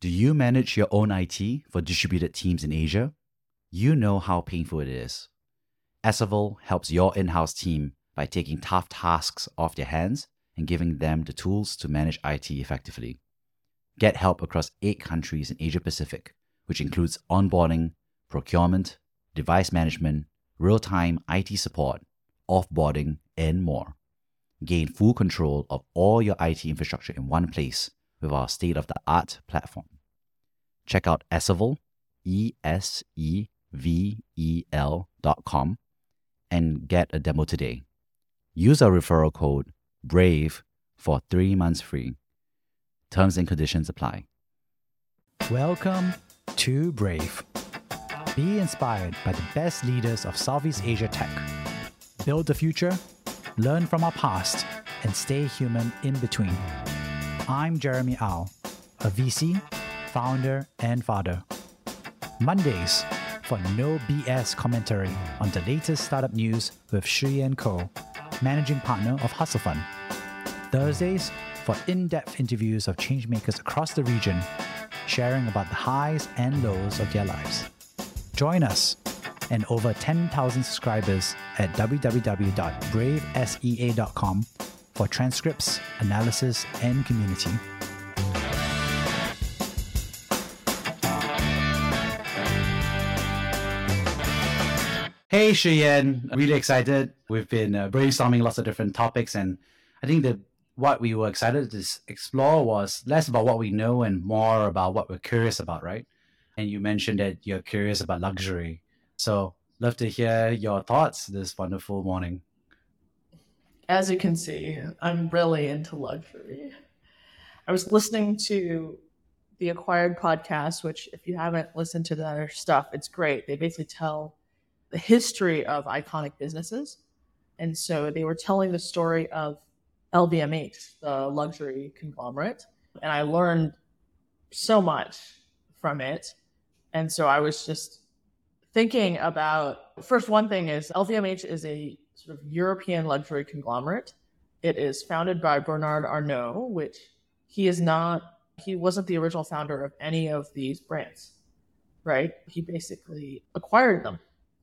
Do you manage your own IT for distributed teams in Asia? You know how painful it is. Esevel helps your in house team by taking tough tasks off their hands and giving them the tools to manage IT effectively. Get help across eight countries in Asia Pacific, which includes onboarding, procurement, device management, real time IT support, offboarding, and more. Gain full control of all your IT infrastructure in one place with our state of the art platform. Check out Esevel, E S E V E L dot com, and get a demo today. Use our referral code BRAVE for three months free. Terms and conditions apply. Welcome to Brave. Be inspired by the best leaders of Southeast Asia tech. Build the future, learn from our past, and stay human in between. I'm Jeremy Au, a VC, founder, and father. Mondays for no BS commentary on the latest startup news with Shiyan Koh, managing partner of Hustle Fund. Thursdays for in-depth interviews of changemakers across the region, sharing about the highs and lows of their lives. Join us and over 10,000 subscribers at www.bravesea.com for transcripts, analysis, and community. Hey, Shiyan, really excited. We've been uh, brainstorming lots of different topics, and I think that what we were excited to explore was less about what we know and more about what we're curious about, right? And you mentioned that you're curious about luxury. So, love to hear your thoughts this wonderful morning. As you can see, I'm really into luxury. I was listening to the Acquired podcast, which, if you haven't listened to their stuff, it's great. They basically tell the history of iconic businesses. And so they were telling the story of LVMH, the luxury conglomerate. And I learned so much from it. And so I was just thinking about first, one thing is LVMH is a sort of European luxury conglomerate. It is founded by Bernard Arnault, which he is not, he wasn't the original founder of any of these brands, right? He basically acquired them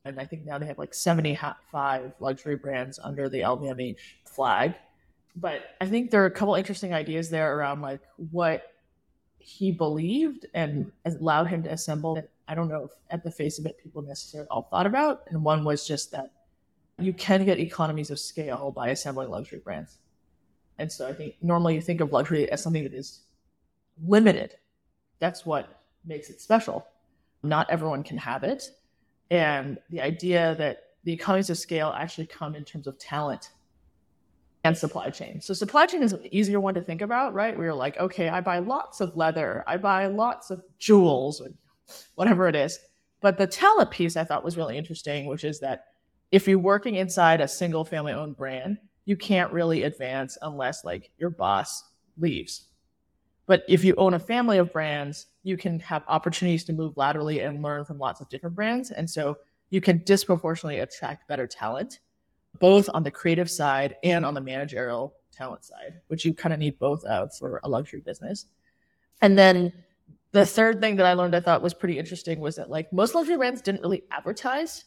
and I think now they have like 75 luxury brands under the LVMH flag. But I think there are a couple interesting ideas there around like what he believed and allowed him to assemble. I don't know if at the face of it people necessarily all thought about. And one was just that you can get economies of scale by assembling luxury brands. And so I think normally you think of luxury as something that is limited. That's what makes it special. Not everyone can have it and the idea that the economies of scale actually come in terms of talent and supply chain. So supply chain is an easier one to think about, right? We are like, okay, I buy lots of leather, I buy lots of jewels, whatever it is. But the talent piece I thought was really interesting, which is that if you're working inside a single family owned brand, you can't really advance unless like your boss leaves. But if you own a family of brands, you can have opportunities to move laterally and learn from lots of different brands. And so you can disproportionately attract better talent, both on the creative side and on the managerial talent side, which you kind of need both of for a luxury business. And then the third thing that I learned I thought was pretty interesting was that like most luxury brands didn't really advertise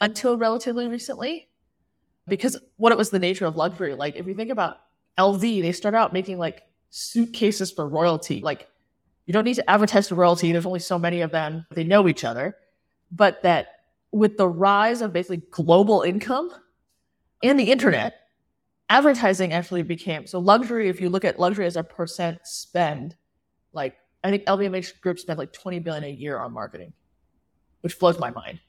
until relatively recently because what it was the nature of luxury. Like if you think about LV, they start out making like suitcases for royalty. Like you don't need to advertise to royalty. There's only so many of them. They know each other. But that with the rise of basically global income and the internet, advertising actually became so luxury. If you look at luxury as a percent spend, like I think LVMH group spent like 20 billion a year on marketing, which blows my mind.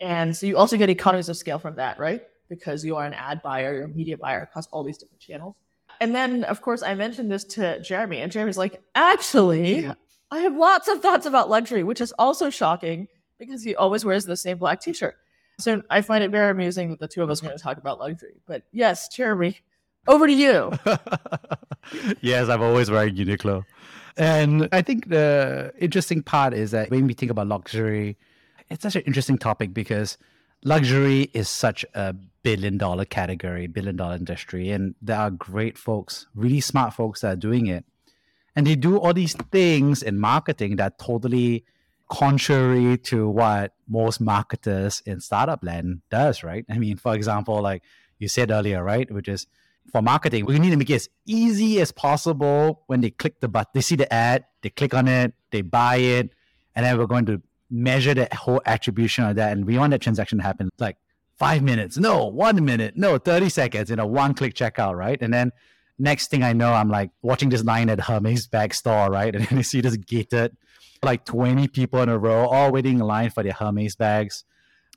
And so you also get economies of scale from that, right? Because you are an ad buyer, you're a media buyer across all these different channels. And then, of course, I mentioned this to Jeremy, and Jeremy's like, actually, yeah. I have lots of thoughts about luxury, which is also shocking because he always wears the same black t shirt. So I find it very amusing that the two of us are going to talk about luxury. But yes, Jeremy, over to you. yes, I'm always wearing Uniqlo. And I think the interesting part is that when we think about luxury, it's such an interesting topic because luxury is such a billion dollar category, billion dollar industry, and there are great folks, really smart folks that are doing it. And they do all these things in marketing that totally contrary to what most marketers in startup land does, right? I mean, for example, like you said earlier, right? Which is for marketing, we need to make it as easy as possible when they click the button, they see the ad, they click on it, they buy it, and then we're going to measure the whole attribution of that. And we want that transaction to happen like five minutes, no, one minute, no, 30 seconds in a one click checkout, right? And then next thing I know, I'm like watching this line at Hermes bag store, right? And then you see this gated, like 20 people in a row, all waiting in line for their Hermes bags.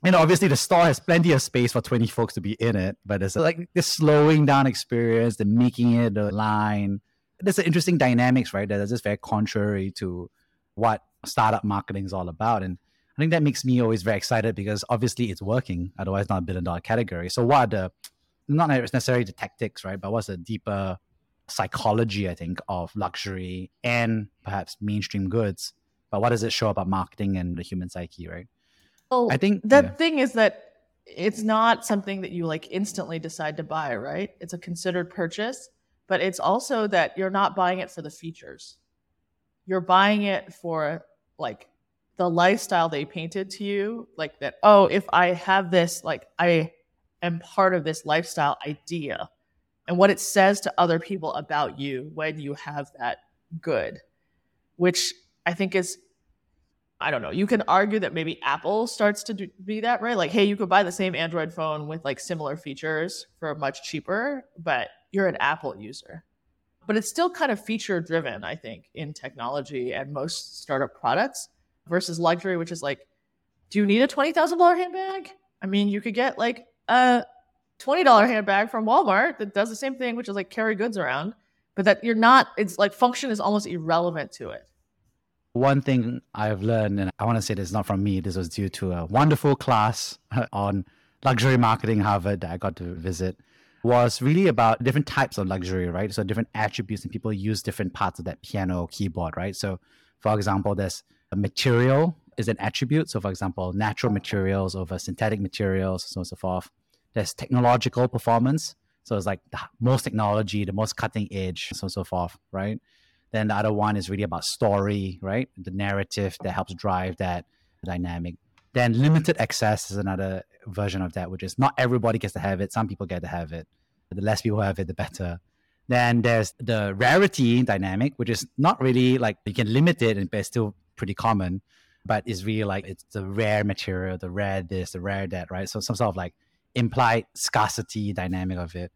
And obviously the store has plenty of space for 20 folks to be in it, but it's like this slowing down experience, the making it a line. There's an interesting dynamics, right? That is just very contrary to what startup marketing is all about. And I think that makes me always very excited because obviously it's working. Otherwise, not a billion dollar category. So what are the not necessarily the tactics, right? But what's the deeper psychology, I think, of luxury and perhaps mainstream goods? But what does it show about marketing and the human psyche, right? Well, I think the yeah. thing is that it's not something that you like instantly decide to buy, right? It's a considered purchase, but it's also that you're not buying it for the features. You're buying it for like the lifestyle they painted to you, like that, oh, if I have this, like I am part of this lifestyle idea and what it says to other people about you when you have that good, which I think is, I don't know, you can argue that maybe Apple starts to do, be that, right? Like, hey, you could buy the same Android phone with like similar features for much cheaper, but you're an Apple user. But it's still kind of feature driven, I think, in technology and most startup products versus luxury, which is like, do you need a $20,000 handbag? I mean, you could get like a $20 handbag from Walmart that does the same thing, which is like carry goods around, but that you're not, it's like function is almost irrelevant to it. One thing I've learned, and I want to say this not from me, this was due to a wonderful class on luxury marketing Harvard that I got to visit, was really about different types of luxury, right? So different attributes, and people use different parts of that piano keyboard, right? So, for example, there's a material is an attribute. So, for example, natural materials over synthetic materials, so on and so forth. There's technological performance. So it's like the most technology, the most cutting edge, so on and so forth, right? Then the other one is really about story, right? The narrative that helps drive that dynamic. Then limited access is another version of that, which is not everybody gets to have it. Some people get to have it. The less people have it, the better. Then there's the rarity dynamic, which is not really like you can limit it, but it's still pretty common, but it's really like it's the rare material, the rare this, the rare that, right? So some sort of like implied scarcity dynamic of it.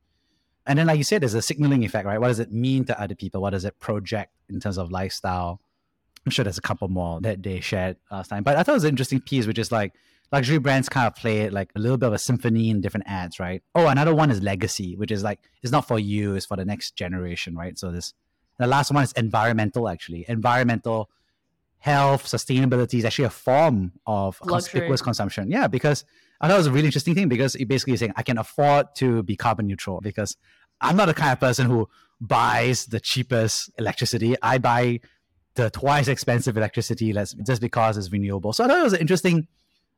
And then, like you said, there's a signaling effect, right? What does it mean to other people? What does it project in terms of lifestyle? I'm sure there's a couple more that they shared last time, but I thought it was an interesting piece, which is like luxury brands kind of play it like a little bit of a symphony in different ads, right? Oh, another one is legacy, which is like it's not for you, it's for the next generation, right? So this the last one is environmental, actually. Environmental health, sustainability is actually a form of Luxury. conspicuous consumption. Yeah, because I thought it was a really interesting thing because it basically is saying I can afford to be carbon neutral because I'm not the kind of person who buys the cheapest electricity. I buy the twice expensive electricity just because it's renewable. So I thought it was interesting.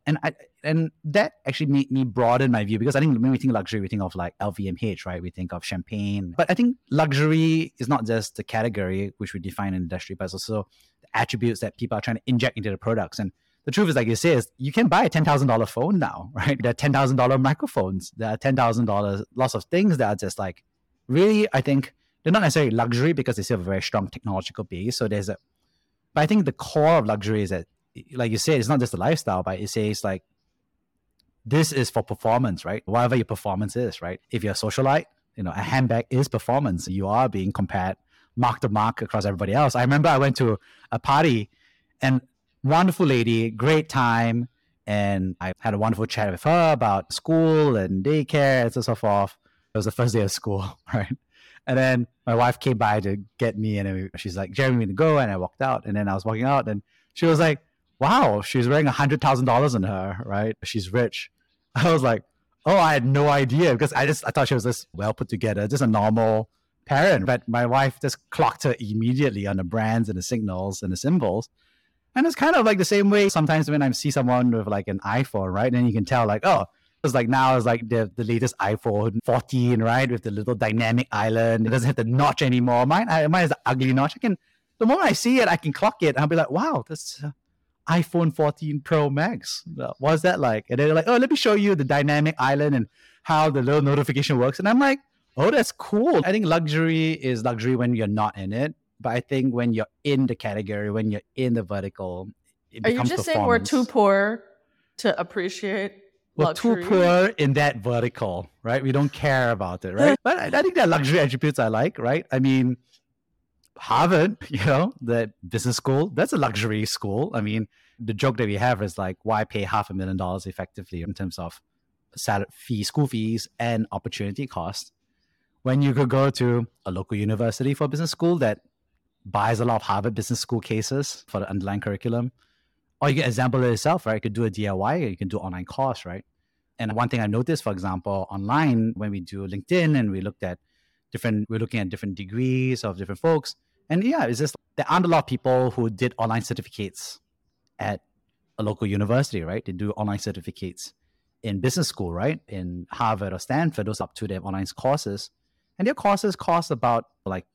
And I and that actually made me broaden my view because I think when we think luxury, we think of like LVMH, right? We think of champagne. But I think luxury is not just the category which we define in industry, but also attributes that people are trying to inject into the products. And the truth is, like you say, is you can buy a ten thousand dollar phone now, right? There are ten thousand dollar microphones. There are ten thousand dollars lots of things that are just like really. I think they're not necessarily luxury because they still have a very strong technological base. So there's a, but I think the core of luxury is that, like you said, it's not just the lifestyle, but it says like this is for performance, right? Whatever your performance is, right? If you're a socialite, you know, a handbag is performance. You are being compared mark to mark across everybody else. I remember I went to a party and wonderful lady, great time. And I had a wonderful chat with her about school and daycare and so forth. It was the first day of school, right? And then my wife came by to get me, and she's like, "Jeremy, we need to go." And I walked out, and then I was walking out, and she was like, "Wow, she's wearing a hundred thousand dollars on her, right? She's rich." I was like, "Oh, I had no idea because I just I thought she was just well put together, just a normal parent, but my wife just clocked her immediately on the brands and the signals and the symbols. And it's kind of like the same way sometimes when I see someone with like an iPhone, right? And you can tell like, oh, it's like now it's like the, the latest iPhone 14, right? With the little dynamic island. It doesn't have the notch anymore. Mine, I, mine is the ugly notch. I can the moment I see it, I can clock it. I'll be like, wow, that's uh, iPhone 14 Pro Max. What's that like? And they're like, oh, let me show you the dynamic island and how the little notification works. And I'm like, oh, that's cool. I think luxury is luxury when you're not in it. But I think when you're in the category, when you're in the vertical, are you just saying we're too poor to appreciate we're luxury? too poor in that vertical, right? We don't care about it, right? but I, I think there are luxury attributes I like, right? I mean, Harvard, you know, the business school, that's a luxury school. I mean, the joke that we have is like, why pay half a million dollars effectively in terms of salary fee, school fees, and opportunity cost when you could go to a local university for business school that buys a lot of Harvard Business School cases for the underlying curriculum? Or you can example it yourself, right? You could do a DIY you can do online course, right? And one thing I noticed, for example, online when we do LinkedIn and we looked at different, we're looking at different degrees of different folks. And yeah, it's just there aren't a lot of people who did online certificates at a local university, right? They do online certificates in business school, right? In Harvard or Stanford, those up to their online courses. And their courses cost about like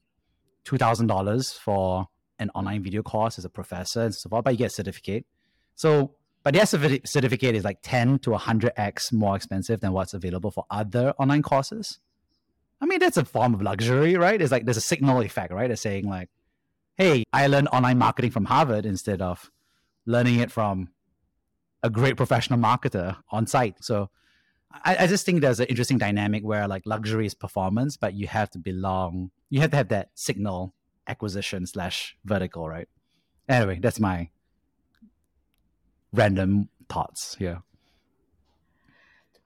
$2,000 for an online video course as a professor and so forth, but you get a certificate. So, but their certificate is like 10 to 100x more expensive than what's available for other online courses. I mean, that's a form of luxury, right? It's like there's a signal effect, right? It's saying like, hey, I learned online marketing from Harvard instead of learning it from a great professional marketer on site. So I, I just think there's an interesting dynamic where like luxury is performance, but you have to belong, you have to have that signal acquisition slash vertical, right? Anyway, that's my random thoughts here.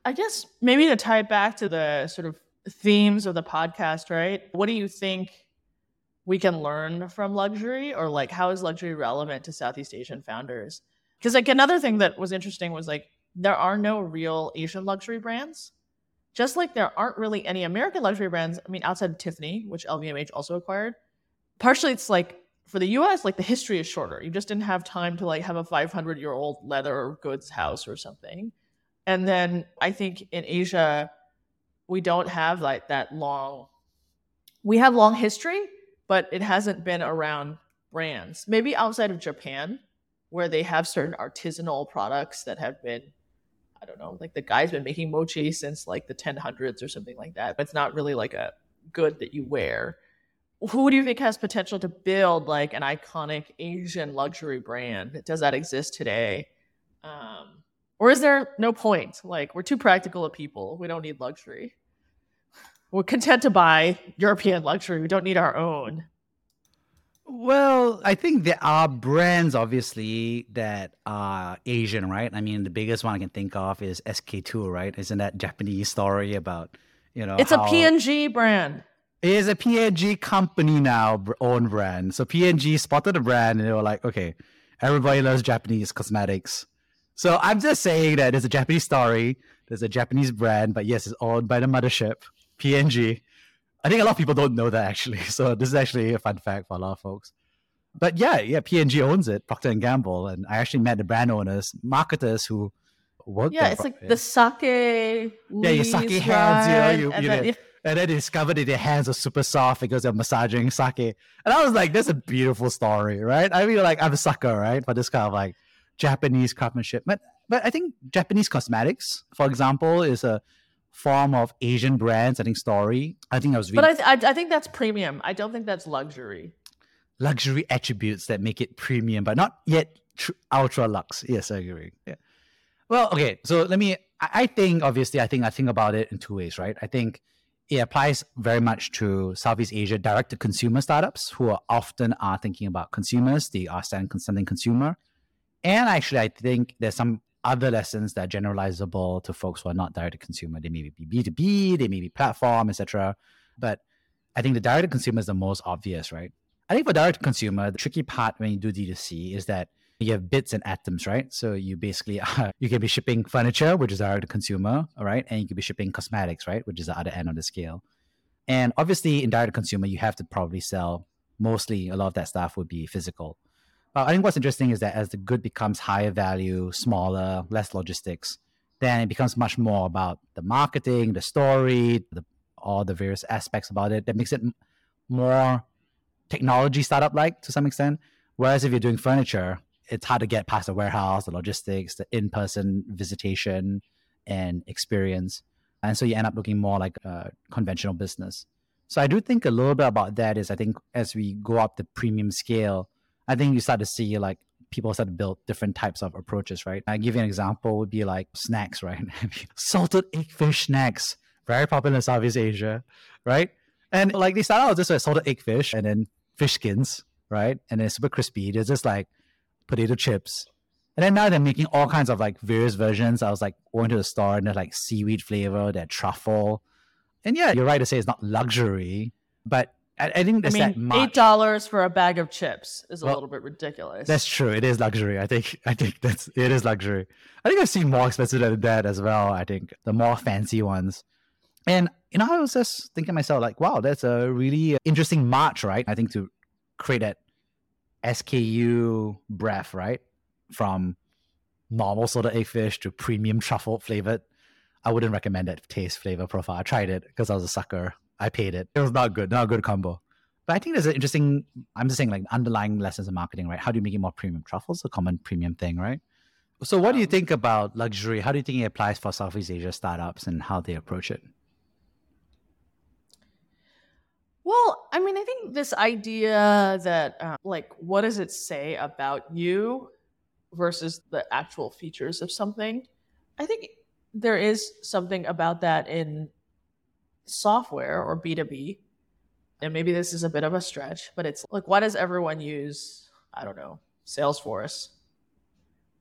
I guess maybe to tie it back to the sort of themes of the podcast, right? What do you think we can learn from luxury or like how is luxury relevant to Southeast Asian founders? Because like another thing that was interesting was like there are no real Asian luxury brands. Just like there aren't really any American luxury brands, I mean, outside of Tiffany, which LVMH also acquired. Partially it's like for the US, like the history is shorter. You just didn't have time to like have a 500 year old leather goods house or something. And then I think in Asia, we don't have like that long, we have long history, but it hasn't been around brands. Maybe outside of Japan, where they have certain artisanal products that have been I don't know, like the guy's been making mochi since like the 1000s or something like that. But it's not really like a good that you wear. Who do you think has potential to build like an iconic Asian luxury brand? Does that exist today? Um, or is there no point? Like we're too practical of people. We don't need luxury. We're content to buy European luxury. We don't need our own. Well, I think there are brands, obviously, that are Asian, right? I mean, the biggest one I can think of is SK-II, right? Isn't that Japanese story about, you know, it's a P&G brand. It is a P&G company now, own brand. So P&G spotted the brand and they were like, okay, everybody loves Japanese cosmetics. So I'm just saying that there's a Japanese story, there's a Japanese brand, but yes, it's owned by the mothership, P&G. I think a lot of people don't know that actually. So this is actually a fun fact for a lot of folks. But yeah, yeah, P&G owns it, Procter and Gamble, and I actually met the brand owners, marketers who work. Yeah, it's like the sake. Yeah, your sake hands, you know, you, you know, and then they discovered that their hands are super soft because they're massaging sake. And I was like, that's a beautiful story, right? I mean, like I'm a sucker, right, for this kind of like Japanese craftsmanship. But but I think Japanese cosmetics, for example, is a form of Asian brands. I think story. I think I was. Really but I, th- I think that's premium. I don't think that's luxury. Luxury attributes that make it premium, but not yet tr- ultra lux. Yes, I agree. Yeah. Well, okay. So let me. I, I think obviously, I think I think about it in two ways, right? I think it applies very much to Southeast Asia direct to consumer startups who are often are thinking about consumers. They are selling consumer, and actually, I think there's some other lessons that are generalizable to folks who are not direct to consumer. They may be B2B, they may be platform, etc. But I think the direct to consumer is the most obvious, right? I think for direct to consumer, the tricky part when you do D2C is that you have bits and atoms, right? So you basically uh, you can be shipping furniture, which is our consumer, all right, and you can be shipping cosmetics, right, which is the other end of the scale. And obviously, in direct to consumer, you have to probably sell mostly a lot of that stuff would be physical. Uh, I think what's interesting is that as the good becomes higher value, smaller, less logistics, then it becomes much more about the marketing, the story, the, all the various aspects about it that makes it more technology startup like to some extent. Whereas if you're doing furniture, it's hard to get past the warehouse, the logistics, the in person visitation and experience. And so you end up looking more like a conventional business. So I do think a little bit about that is I think as we go up the premium scale, I think you start to see like people start to build different types of approaches, right? I give you an example would be like snacks, right? Salted egg fish snacks, very popular in Southeast Asia, right? And like they start out just with salted egg fish and then fish skins, right? And then super crispy. They're just like potato chips. And then now they're making all kinds of like various versions. I was like going to the store and they're like seaweed flavor, that truffle. And yeah, you're right to say it's not luxury, but I, I think I there's that much. eight dollars for a bag of chips is a little bit ridiculous. That's true. It is luxury. I think. I think that's it is luxury. I think I've seen more expensive than that as well. I think the more fancy ones. And you know, I was just thinking to myself, like, wow, that's a really interesting march, right? I think to create that SKU breath, right, from normal salted egg fish to premium truffle flavored. I wouldn't recommend that taste flavor profile. I tried it because I was a sucker. I paid it. It was not good. Not a good combo. But I think there's an interesting. I'm just saying, like underlying lessons in marketing, right? How do you make it more premium? Truffles a common premium thing, right? So, what do you Um, think about luxury? How do you think it applies for Southeast Asia startups and how they approach it? Well, I mean, I think this idea that, uh, like, what does it say about you versus the actual features of something? I think there is something about that in software or B2B. And maybe this is a bit of a stretch, but it's like, why does everyone use, I don't know, Salesforce?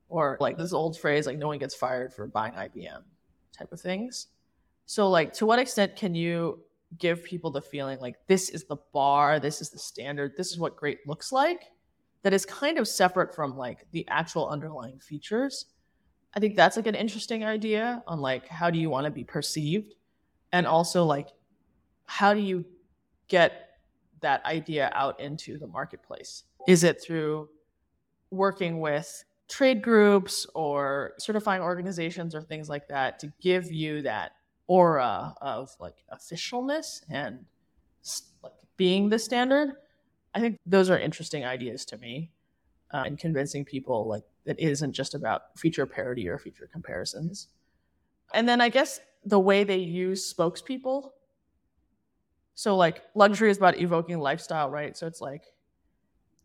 Or like this old phrase, like, no one gets fired for buying IBM type of things. So, like, to what extent can you give people the feeling like this is the bar, this is the standard, this is what great looks like, that is kind of separate from like the actual underlying features. I think that's like an interesting idea on like how do you want to be perceived? And also like how do you get that idea out into the marketplace? Is it through working with trade groups or certifying organizations or things like that to give you that aura of like officialness and like being the standard i think those are interesting ideas to me uh, and convincing people like that it isn't just about feature parity or feature comparisons. And then i guess the way they use spokespeople so like luxury is about evoking lifestyle right? So it's like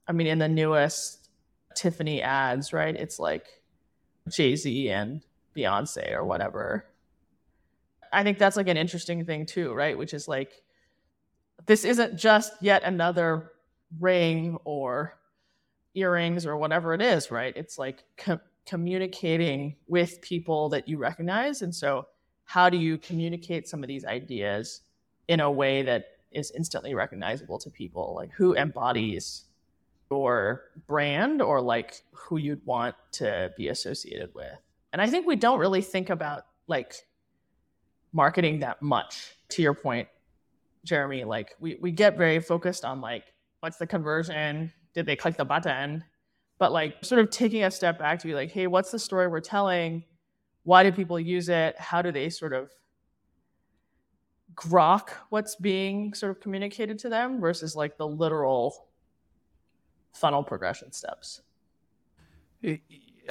i mean in the newest tiffany ads right it's like jay-z and beyonce or whatever I think that's like an interesting thing too, right? Which is like this isn't just yet another ring or earrings or whatever it is, right? It's like co- communicating with people that you recognize. And so, how do you communicate some of these ideas in a way that is instantly recognizable to people? Like, who embodies your brand or like who you'd want to be associated with? And I think we don't really think about like marketing that much to your point jeremy like we, we get very focused on like what's the conversion? Did they click the button? But like sort of taking a step back to be like hey what's the story we're telling? Why do people use it? How do they sort of grok what's being sort of communicated to them versus like the literal funnel progression steps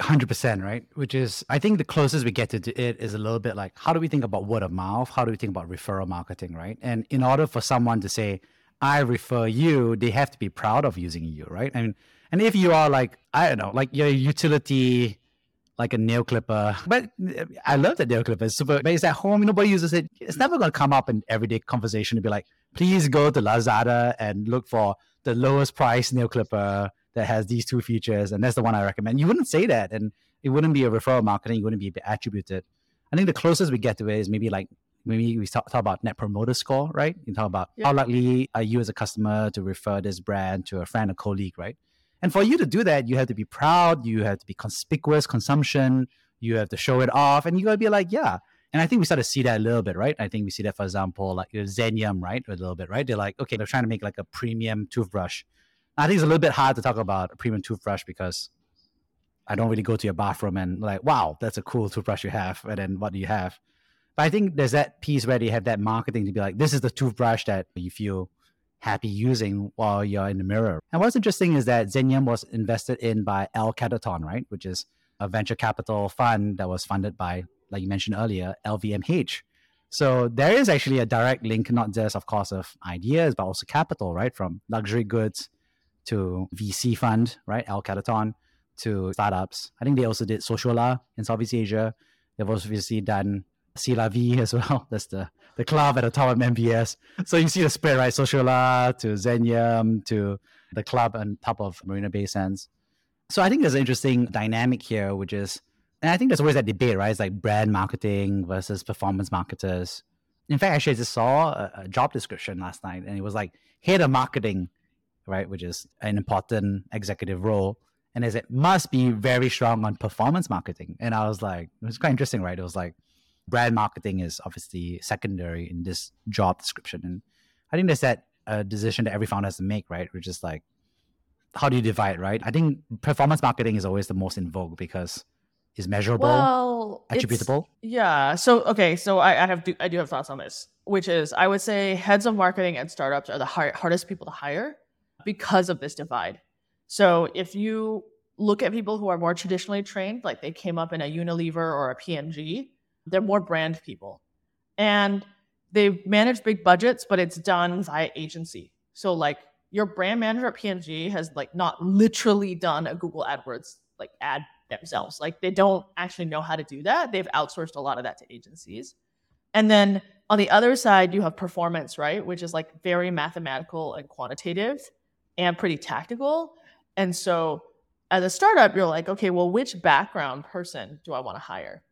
Hundred percent, right? Which is, I think, the closest we get to it is a little bit like, how do we think about word of mouth? How do we think about referral marketing, right? And in order for someone to say, "I refer you," they have to be proud of using you, right? And and if you are like, I don't know, like your utility, like a nail clipper, but uh, I love that nail clipper. It's super, but it's at home. Nobody uses it. It's never going to come up in everyday conversation to be like, please go to Lazada and look for the lowest price nail clipper that has these two features, and that's the one I recommend. You wouldn't say that, and it wouldn't be a referral marketing. You wouldn't be attributed. I think the closest we get to it is maybe like maybe we talk, talk about net promoter score, right? You talk about Yeah. how likely are you as a customer to refer this brand to a friend or colleague, right? And for you to do that, you have to be proud. You have to be conspicuous consumption. You have to show it off, and you gotta be like, yeah. And I think we start to see that a little bit, right? I think we see that, for example, like Zenyum, right? A little bit, right? They're like, okay, they're trying to make like a premium toothbrush. I think it's a little bit hard to talk about a premium toothbrush because I don't really go to your bathroom and like, wow, that's a cool toothbrush you have. And then what do you have? But I think there's that piece where they have that marketing to be like, this is the toothbrush that you feel happy using while you're in the mirror. And what's interesting is that Zenyum was invested in by L Catterton, right? Which is a venture capital fund that was funded by, like you mentioned earlier, LVMH. So there is actually a direct link, not just, of course, of ideas, but also capital, right? From luxury goods to VC fund, right? L Catterton to startups. I think they also did Sociolla in Southeast Asia. They've obviously done C'est La as well. That's the, the club at the top of MBS. So you see the spread, right? Sociolla to Zenyum to the club on top of Marina Bay Sands. So I think there's an interesting dynamic here, which is, and I think there's always that debate, right? It's like brand marketing versus performance marketers. In fact, actually, I just saw a, a job description last night, and it was like head of marketing, right? Which is an important executive role. And as it must be very strong on performance marketing. And I was like, it was quite interesting, right? It was like brand marketing is obviously secondary in this job description. And I think that's that a decision that every founder has to make, right? Which is like, how do you divide, right? I think performance marketing is always the most in vogue because it's measurable, well, attributable. Yeah. So okay, so I, I have I do have thoughts on this, which is I would say heads of marketing at startups are the hard, hardest people to hire because of this divide. So if you look at people who are more traditionally trained, like they came up in a Unilever or a P&G, they're more brand people. And they manage big budgets, but it's done via agency. So like your brand manager at P&G has like not literally done a Google AdWords like ad themselves. Like they don't actually know how to do that. They've outsourced a lot of that to agencies. And then on the other side, you have performance, right? Which is like very mathematical and quantitative and pretty tactical. And so as a startup, you're like, okay, well, which background person do I want to hire?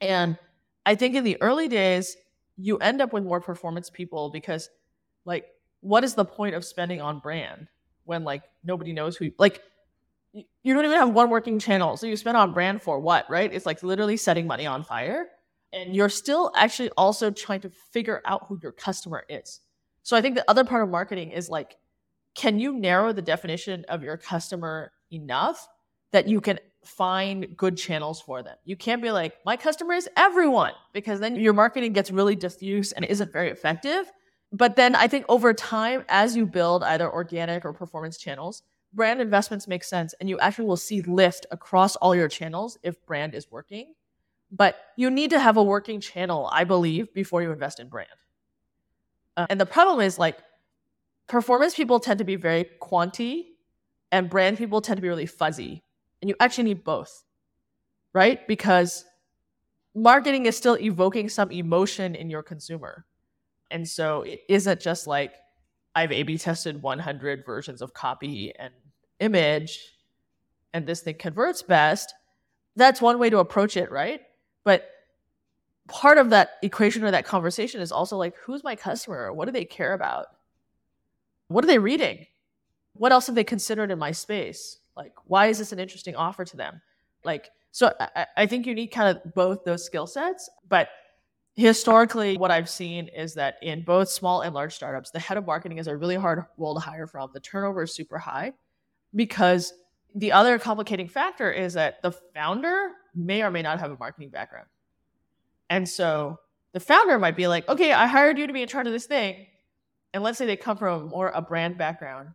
And I think in the early days, you end up with more performance people because, like, what is the point of spending on brand when, like, nobody knows who, like, you don't even have one working channel. So you spend on brand for what, right? It's like literally setting money on fire. And you're still actually also trying to figure out who your customer is. So I think the other part of marketing is like, can you narrow the definition of your customer enough that you can find good channels for them. You can't be like, my customer is everyone, because then your marketing gets really diffuse and isn't very effective. But then I think over time, as you build either organic or performance channels, brand investments make sense and you actually will see lift across all your channels if brand is working. But you need to have a working channel, I believe, before you invest in brand. Uh, and the problem is like performance people tend to be very quanty and brand people tend to be really fuzzy. And you actually need both, right? Because marketing is still evoking some emotion in your consumer. And so it isn't just like I've A B tested 100 versions of copy and image and this thing converts best. That's one way to approach it, right? But part of that equation or that conversation is also like, who's my customer? What do they care about? What are they reading? what else have they considered in my space? Like, why is this an interesting offer to them? Like, so I, I think you need kind of both those skill sets. But historically, what I've seen is that in both small and large startups, the head of marketing is a really hard role to hire from. The turnover is super high because the other complicating factor is that the founder may or may not have a marketing background. And so the founder might be like, okay, I hired you to be in charge of this thing. And let's say they come from more a brand background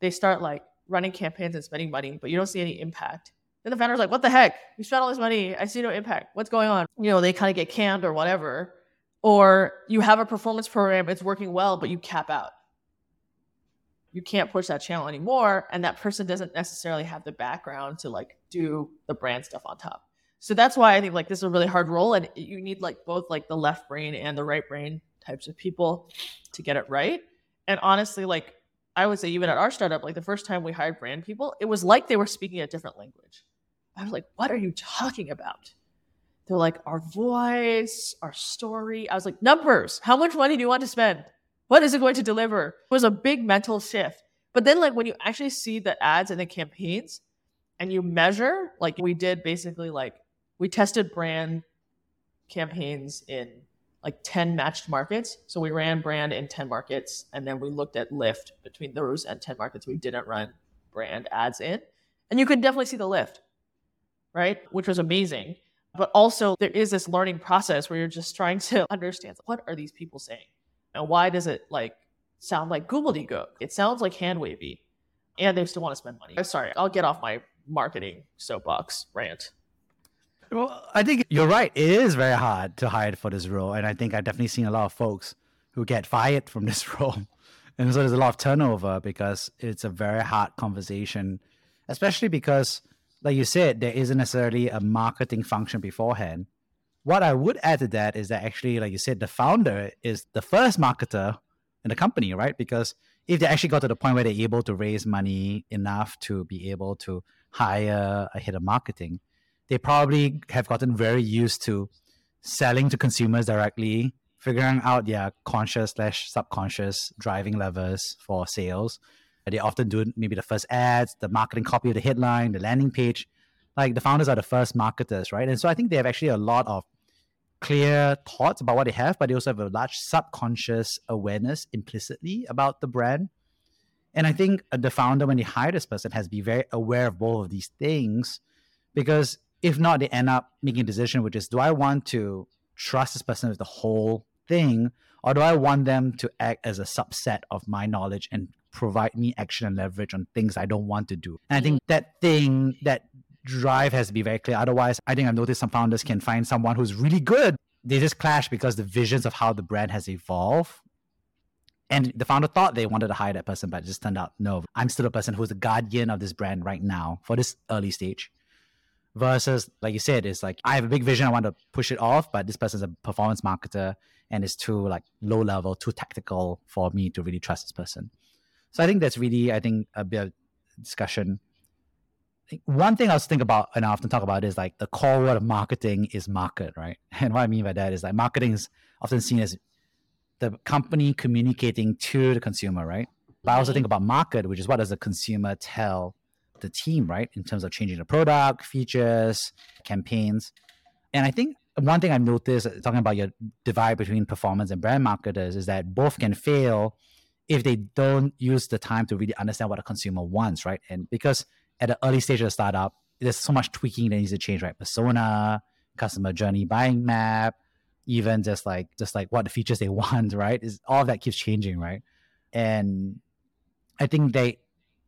they start like running campaigns and spending money, but you don't see any impact. Then the founder's like, what the heck? You spent all this money. I see no impact. What's going on? You know, they kind of get canned or whatever. Or you have a performance program, it's working well, but you cap out. You can't push that channel anymore. And that person doesn't necessarily have the background to like do the brand stuff on top. So that's why I think like this is a really hard role. And you need like both like the left brain and the right brain types of people to get it right. And honestly, like I would say even at our startup, like the first time we hired brand people, it was like they were speaking a different language. I was like, what are you talking about? They're like, our voice, our story. I was like, numbers. How much money do you want to spend? What is it going to deliver? It was a big mental shift. But then, like, when you actually see the ads and the campaigns and you measure, like, we did basically, like, we tested brand campaigns in like 10 matched markets. So we ran brand in 10 markets and then we looked at lift between those and 10 markets we didn't run brand ads in. And you could definitely see the lift, right? Which was amazing. But also there is this learning process where you're just trying to understand what are these people saying? And why does it like sound like gobbledygook. It sounds like hand wavy, and they still want to spend money. I'm Sorry, I'll get off my marketing soapbox rant. Well, I think you're right. It is very hard to hire for this role, and I think I've definitely seen a lot of folks who get fired from this role, and so there's a lot of turnover because it's a very hard conversation, especially because, like you said, there isn't necessarily a marketing function beforehand. What I would add to that is that actually, like you said, the founder is the first marketer in the company, right? Because if they actually got to the point where they're able to raise money enough to be able to hire a head of marketing, they probably have gotten very used to selling to consumers directly, figuring out their conscious slash subconscious driving levers for sales. They often do maybe the first ads, the marketing copy of the headline, the landing page. Like the founders are the first marketers, right? And so I think they have actually a lot of clear thoughts about what they have, but they also have a large subconscious awareness implicitly about the brand. And I think the founder, when they hire this person, has to be very aware of both of these things because if not, they end up making a decision, which is do I want to trust this person with the whole thing, or do I want them to act as a subset of my knowledge and provide me action and leverage on things I don't want to do? And I think mm-hmm. that thing, that drive has to be very clear. Otherwise, I think I've noticed some founders can find someone who's really good. They just clash because the visions of how the brand has evolved. And the founder thought they wanted to hire that person, but it just turned out no, I'm still the person who's the guardian of this brand right now for this early stage versus like you said it's like i have a big vision i want to push it off but this person's a performance marketer and it's too like low level too tactical for me to really trust this person. So i think that's really i think a bit of discussion. One thing i was think about and i often talk about is like the core word of marketing is market right? And what i mean by that is like marketing is often seen as the company communicating to the consumer right? But i also mm-hmm. think about market which is what does the consumer tell the team, right? In terms of changing the product, features, campaigns. And I think one thing I've noticed uh, talking about your divide between performance and brand marketers is that both can fail if they don't use the time to really understand what a consumer wants, right? And because at the early stage of the startup, there's so much tweaking that needs to change, right? Persona, customer journey, buying map, even just like just like what the features they want, right? Is all of that keeps changing, right? And I think they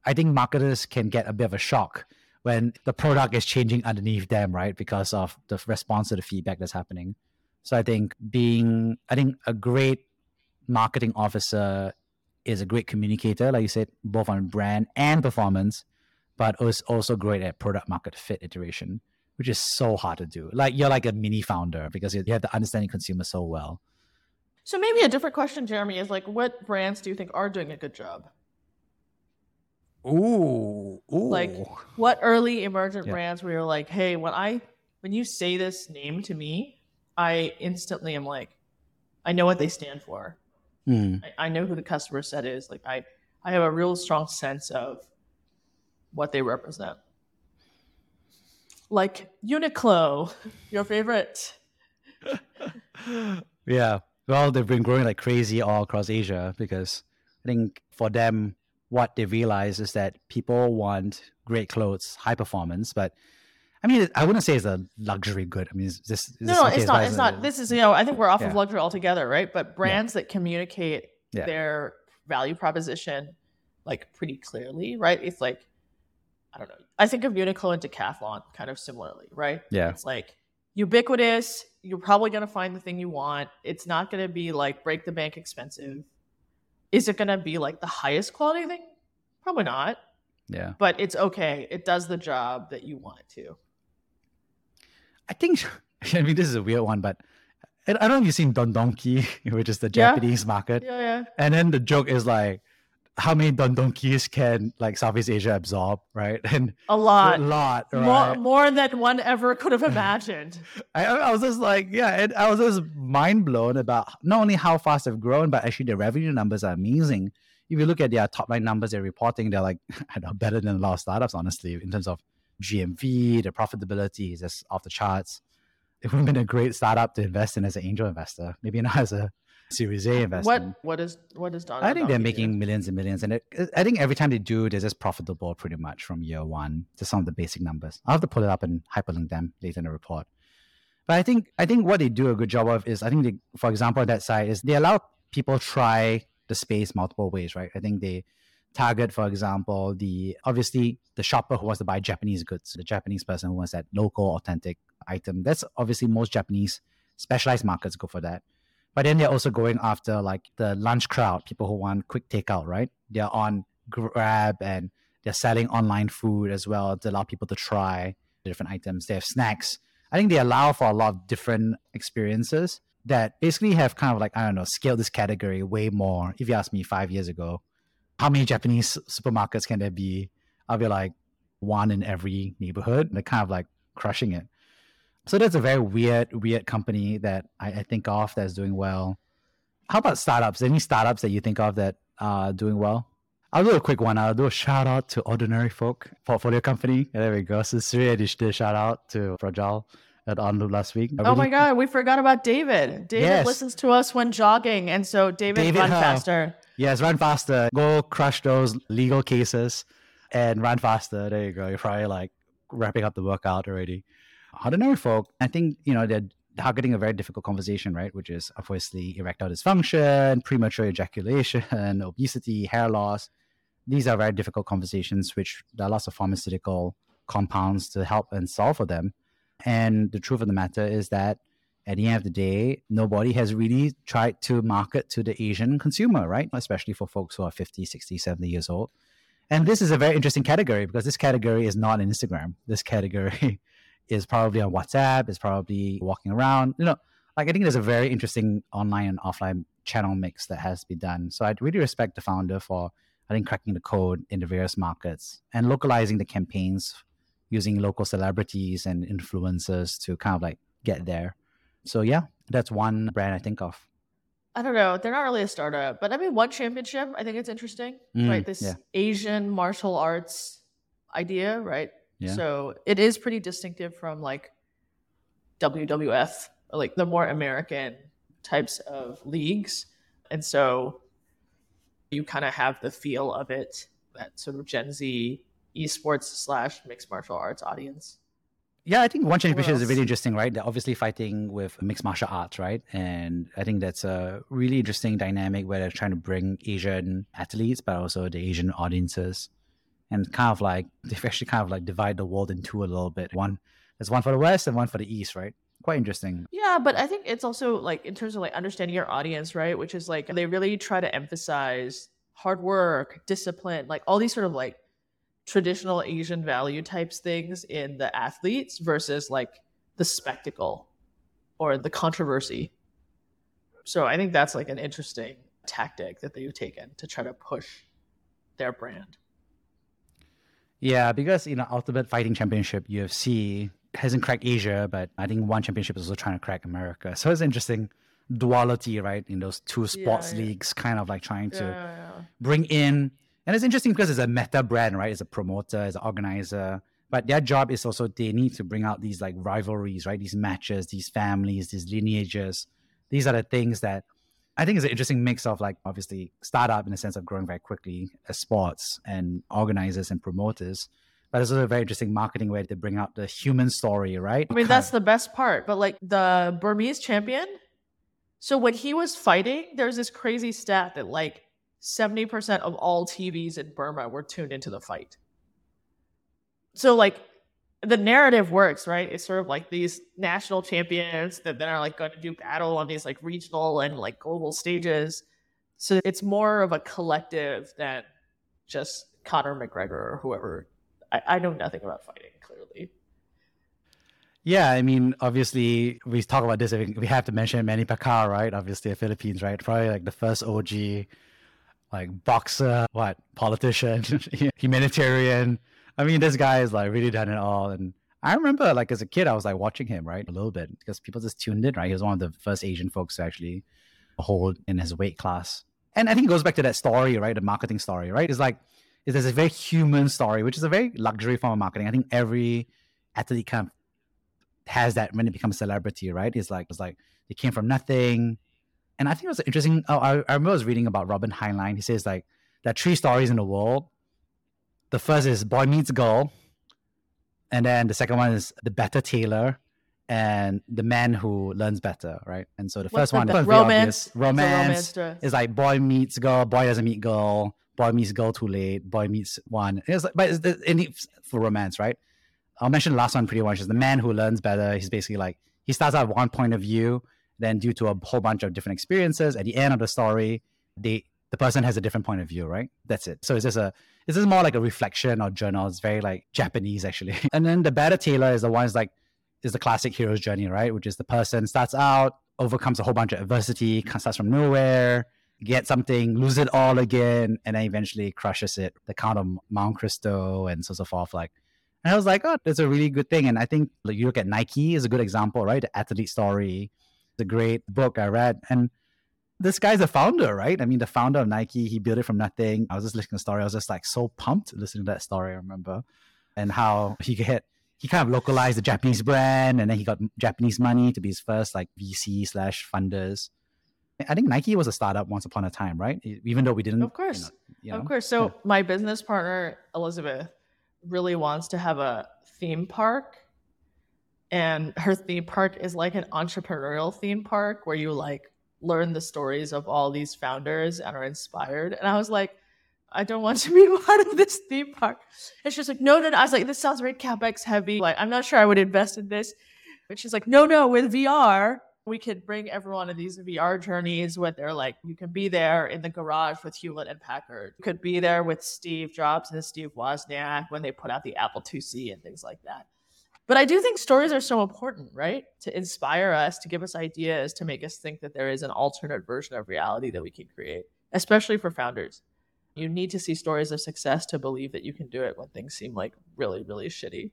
I think marketers can get a bit of a shock when the product is changing underneath them, right? Because of the response to the feedback that's happening. So I think being, I think a great marketing officer is a great communicator, like you said, both on brand and performance, but is also great at product market fit iteration, which is so hard to do. Like you're like a mini founder because you have to understand your consumer so well. So maybe a different question, Jeremy, is like, what brands do you think are doing a good job? Ooh, ooh. Like what early emergent yeah. brands where you're like, hey, when I when you say this name to me, I instantly am like, I know what they stand for. Mm. I, I, know who the customer set is. Like I I have a real strong sense of what they represent. Like Uniqlo, your favorite. yeah. Well, they've been growing like crazy all across Asia because I think for them what they realize is that people want great clothes, high performance, but I mean, I wouldn't say it's a luxury good. I mean, is this, is no, no, it's not. It's not. This is you know, I think we're off yeah. of luxury altogether, right? But brands yeah. that communicate yeah. their value proposition like pretty clearly, right? It's like I don't know. I think of Uniqlo and Decathlon kind of similarly, right? Yeah. It's like ubiquitous. You're probably gonna find the thing you want. It's not gonna be like break the bank expensive. Is it going to be like the highest quality thing? Probably not. Yeah. But it's okay. It does the job that you want it to. I think, I mean, this is a weird one, but I don't know if you've seen Don Donki, which is the Japanese yeah. market. Yeah, yeah. And then the joke is like, how many Don Donkis can like Southeast Asia absorb, right? And a lot, a lot, right? more more than one ever could have imagined. I, I was just like, yeah, it, I was just mind blown about not only how fast they've grown, but actually the revenue numbers are amazing. If you look at their top line numbers they're reporting, they're like I know better than a lot of startups, honestly, in terms of GMV, the profitability is just off the charts. It would have been a great startup to invest in as an angel investor, maybe not as a Series A investment. What what is what is Don? I think they're making millions and millions, and it, uh, I think every time they do, they're just profitable pretty much from year one. Just some of the basic numbers. I'll have to pull it up and hyperlink them later in the report. But I think I think what they do a good job of is I think they, for example, on that side is they allow people try the space multiple ways, right? I think they target, for example, the obviously the shopper who wants to buy Japanese goods, the Japanese person who wants that local, authentic item. That's obviously most Japanese specialized markets go for that. But then they're also going after like the lunch crowd, people who want quick takeout, right? They're on Grab and they're selling online food as well to allow people to try different items. They have snacks. I think they allow for a lot of different experiences that basically have kind of like, I don't know, scaled this category way more. If you asked me five years ago, how many Japanese supermarkets can there be? I'll be like one in every neighborhood. And They're kind of like crushing it. So that's a very weird, weird company that I, I think of that's doing well. How about startups? Any startups that you think of that are doing well? I'll do a quick one. I'll do a shout out to Ordinary Folk Portfolio Company. there we go. So Sri did a shout out to Fragile at OnLoop last week. Oh really... my god, we forgot about David. David yes. listens to us when jogging, and so David, David run faster. Yes, run faster. Go crush those legal cases and run faster. There you go. You're probably like wrapping up the workout already. Ordinary folk, I think you know they're targeting a very difficult conversation, right? Which is obviously erectile dysfunction, premature ejaculation, obesity, hair loss these are very difficult conversations, which there are lots of pharmaceutical compounds to help and solve for them. And the truth of the matter is that at the end of the day, nobody has really tried to market to the Asian consumer, right? Especially for folks who are 50, 60, 70 years old. And this is a very interesting category because this category is not an Instagram. This category is probably on WhatsApp, is probably walking around. You know, like I think there's a very interesting online and offline channel mix that has to be done. So I'd really respect the founder for I think cracking the code in the various markets and localizing the campaigns using local celebrities and influencers to kind of like get there. So yeah, that's one brand I think of. I don't know. They're not really a startup, but I mean, one championship. I think it's interesting, mm, right? This yeah. Asian martial arts idea, right? Yeah. So it is pretty distinctive from like WWF or like the more American types of leagues. And so you kind of have the feel of it, that sort of Gen Z esports slash mixed martial arts audience. Yeah, I think one championship is really interesting, right? They're obviously fighting with mixed martial arts, right? And I think that's a really interesting dynamic where they're trying to bring Asian athletes, but also the Asian audiences. And kind of like, they've actually kind of like divide the world in two a little bit. One, there's one for the West and one for the East, right? quite interesting. Yeah, but I think it's also like in terms of like understanding your audience, right? Which is like they really try to emphasize hard work, discipline, like all these sort of like traditional Asian value types things in the athletes versus like the spectacle or the controversy. So I think that's like an interesting tactic that they've taken to try to push their brand. Yeah, because you know, Ultimate Fighting Championship UFC hasn't cracked Asia, but I think one championship is also trying to crack America. So it's interesting duality, right? In those two sports yeah, yeah. leagues, kind of like trying to yeah, bring in. And it's interesting because it's a meta brand, right? It's a promoter, it's an organizer. But their job is also they need to bring out these like rivalries, right? These matches, these families, these lineages. These are the things that I think it's an interesting mix of like obviously startup in the sense of growing very quickly as sports and organizers and promoters but it's also a very interesting marketing way to bring out the human story, right? I mean, that's the best part. But like the Burmese champion, so when he was fighting, there's this crazy stat that like 70% of all TVs in Burma were tuned into the fight. So like the narrative works, right? It's sort of like these national champions that then are like going to do battle on these like regional and like global stages. So it's more of a collective than just Conor McGregor or whoever I, I know nothing about fighting, clearly. Yeah, I mean, obviously, we talk about this. We have to mention Manny Pacquiao, right? Obviously, the Philippines, right? Probably like the first OG, like boxer, what politician, humanitarian. I mean, this guy has like really done it all. And I remember, like as a kid, I was like watching him, right, a little bit because people just tuned in, right? He was one of the first Asian folks to actually hold in his weight class. And I think it goes back to that story, right? The marketing story, right? It's like it's a very human story, which is a very luxury form of marketing. I think every athlete kind of has that when they become a celebrity, right? It's like it's like they came from nothing. And I think it was interesting. Oh, I, I remember I was reading about Robin Heinlein. He says like there are three stories in the world. The first is boy meets girl, and then the second one is the Little Tailor, and the man who learns better, right? And so the What's first the one? Romance. It's romance, romance is like boy meets girl, boy doesn't meet girl, boy meets girl too late, boy meets one. It's like, but it's the, in it- for romance, right? I'll mention the last one pretty much is the man who learns better. He's basically like he starts out with one point of view, then due to a whole bunch of different experiences, at the end of the story, they the person has a different point of view, right? That's it. So it's just a this is more like a reflection or journal. It's very like Japanese actually. And then the Little Tailor is the ones like is the classic hero's journey, right? Which is the person starts out, overcomes a whole bunch of adversity, starts from nowhere, gets something, lose it all again, and then eventually crushes it. The Count of Monte Cristo and so so forth. Like, and I was like, oh, that's a really good thing. And I think like you look at Nike is a good example, right? The athlete story. A great book I read. And this guy's a founder, right? I mean, the founder of Nike, he built it from nothing. I was just listening to the story. I was just like so pumped listening to that story, I remember. And how he get he kind of localized the Japanese brand and then he got Japanese money to be his first like VC slash funders. I think Nike was a startup once upon a time, right? Even though we didn't Of course. you know, you know? Of course. So my business partner Elizabeth really wants to have a theme park, and her theme park is like an entrepreneurial theme park where you like learn the stories of all these founders and are inspired. And I was like, I don't want to be part of this theme park. And she's like, No, no, no. I was like, This sounds very capex heavy. Like, I'm not sure I would invest in this. But she's like, No, no. With VR, we could bring everyone on these VR journeys where they're like, you can be there in the garage with Hewlett and Packard. You could be there with Steve Jobs and Steve Wozniak when they put out the Apple IIc and things like that. But I do think stories are so important, right? To inspire us, to give us ideas, to make us think that there is an alternate version of reality that we can create, especially for founders. You need to see stories of success to believe that you can do it when things seem like really, really shitty.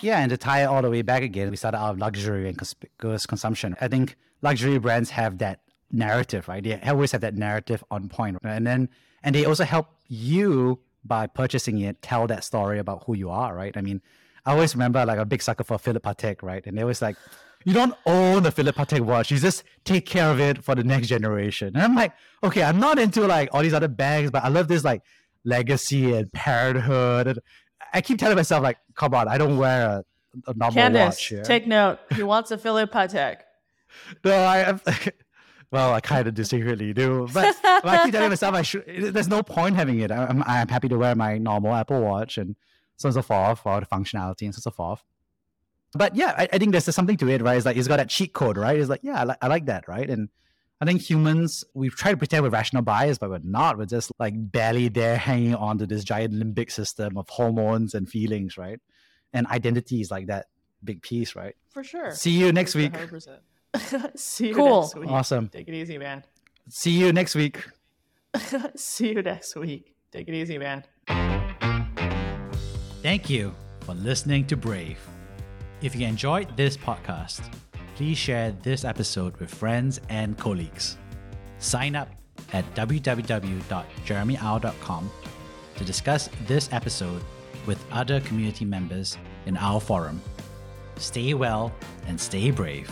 Yeah, and to tie it all the way back again, we started out of luxury and conspicuous consumption. I think luxury brands have that narrative, right? They always have that narrative on point, and then and they also help you by purchasing it tell that story about who you are, right? I mean, I always remember like a big sucker for Philip Patek, right? And they always like, you don't own a Philip Patek watch, you just take care of it for the next generation. And I'm like, okay, I'm not into like all these other bags, but I love this like legacy and parenthood. And I keep telling myself like, come on, I don't wear a, a normal Candace, watch. Here. take note. He wants a Philip Patek. no, I. I'm, well, I kind of do secretly do, but, but I keep telling myself I should. There's no point having it. I'm I'm happy to wear my normal Apple Watch and so on and so forth for the functionality and so on and so forth. But yeah, I, I think there's something to it, right? It's like it's got that cheat code, right? It's like yeah, I, li- I like that, right? And I think humans we've tried to pretend we're rational bias, but we're not. We're just like barely there, hanging on to this giant limbic system of hormones and feelings, right? And identity is like that big piece, right? For sure. See you next week. 100%. See you Cool. next week. Awesome. Take it easy, man. See you next week. See you next week. Take it easy, man. Thank you for listening to Brave. If you enjoyed this podcast, please share this episode with friends and colleagues. Sign up at www.jeremyau.com to discuss this episode with other community members in our forum. Stay well and stay brave.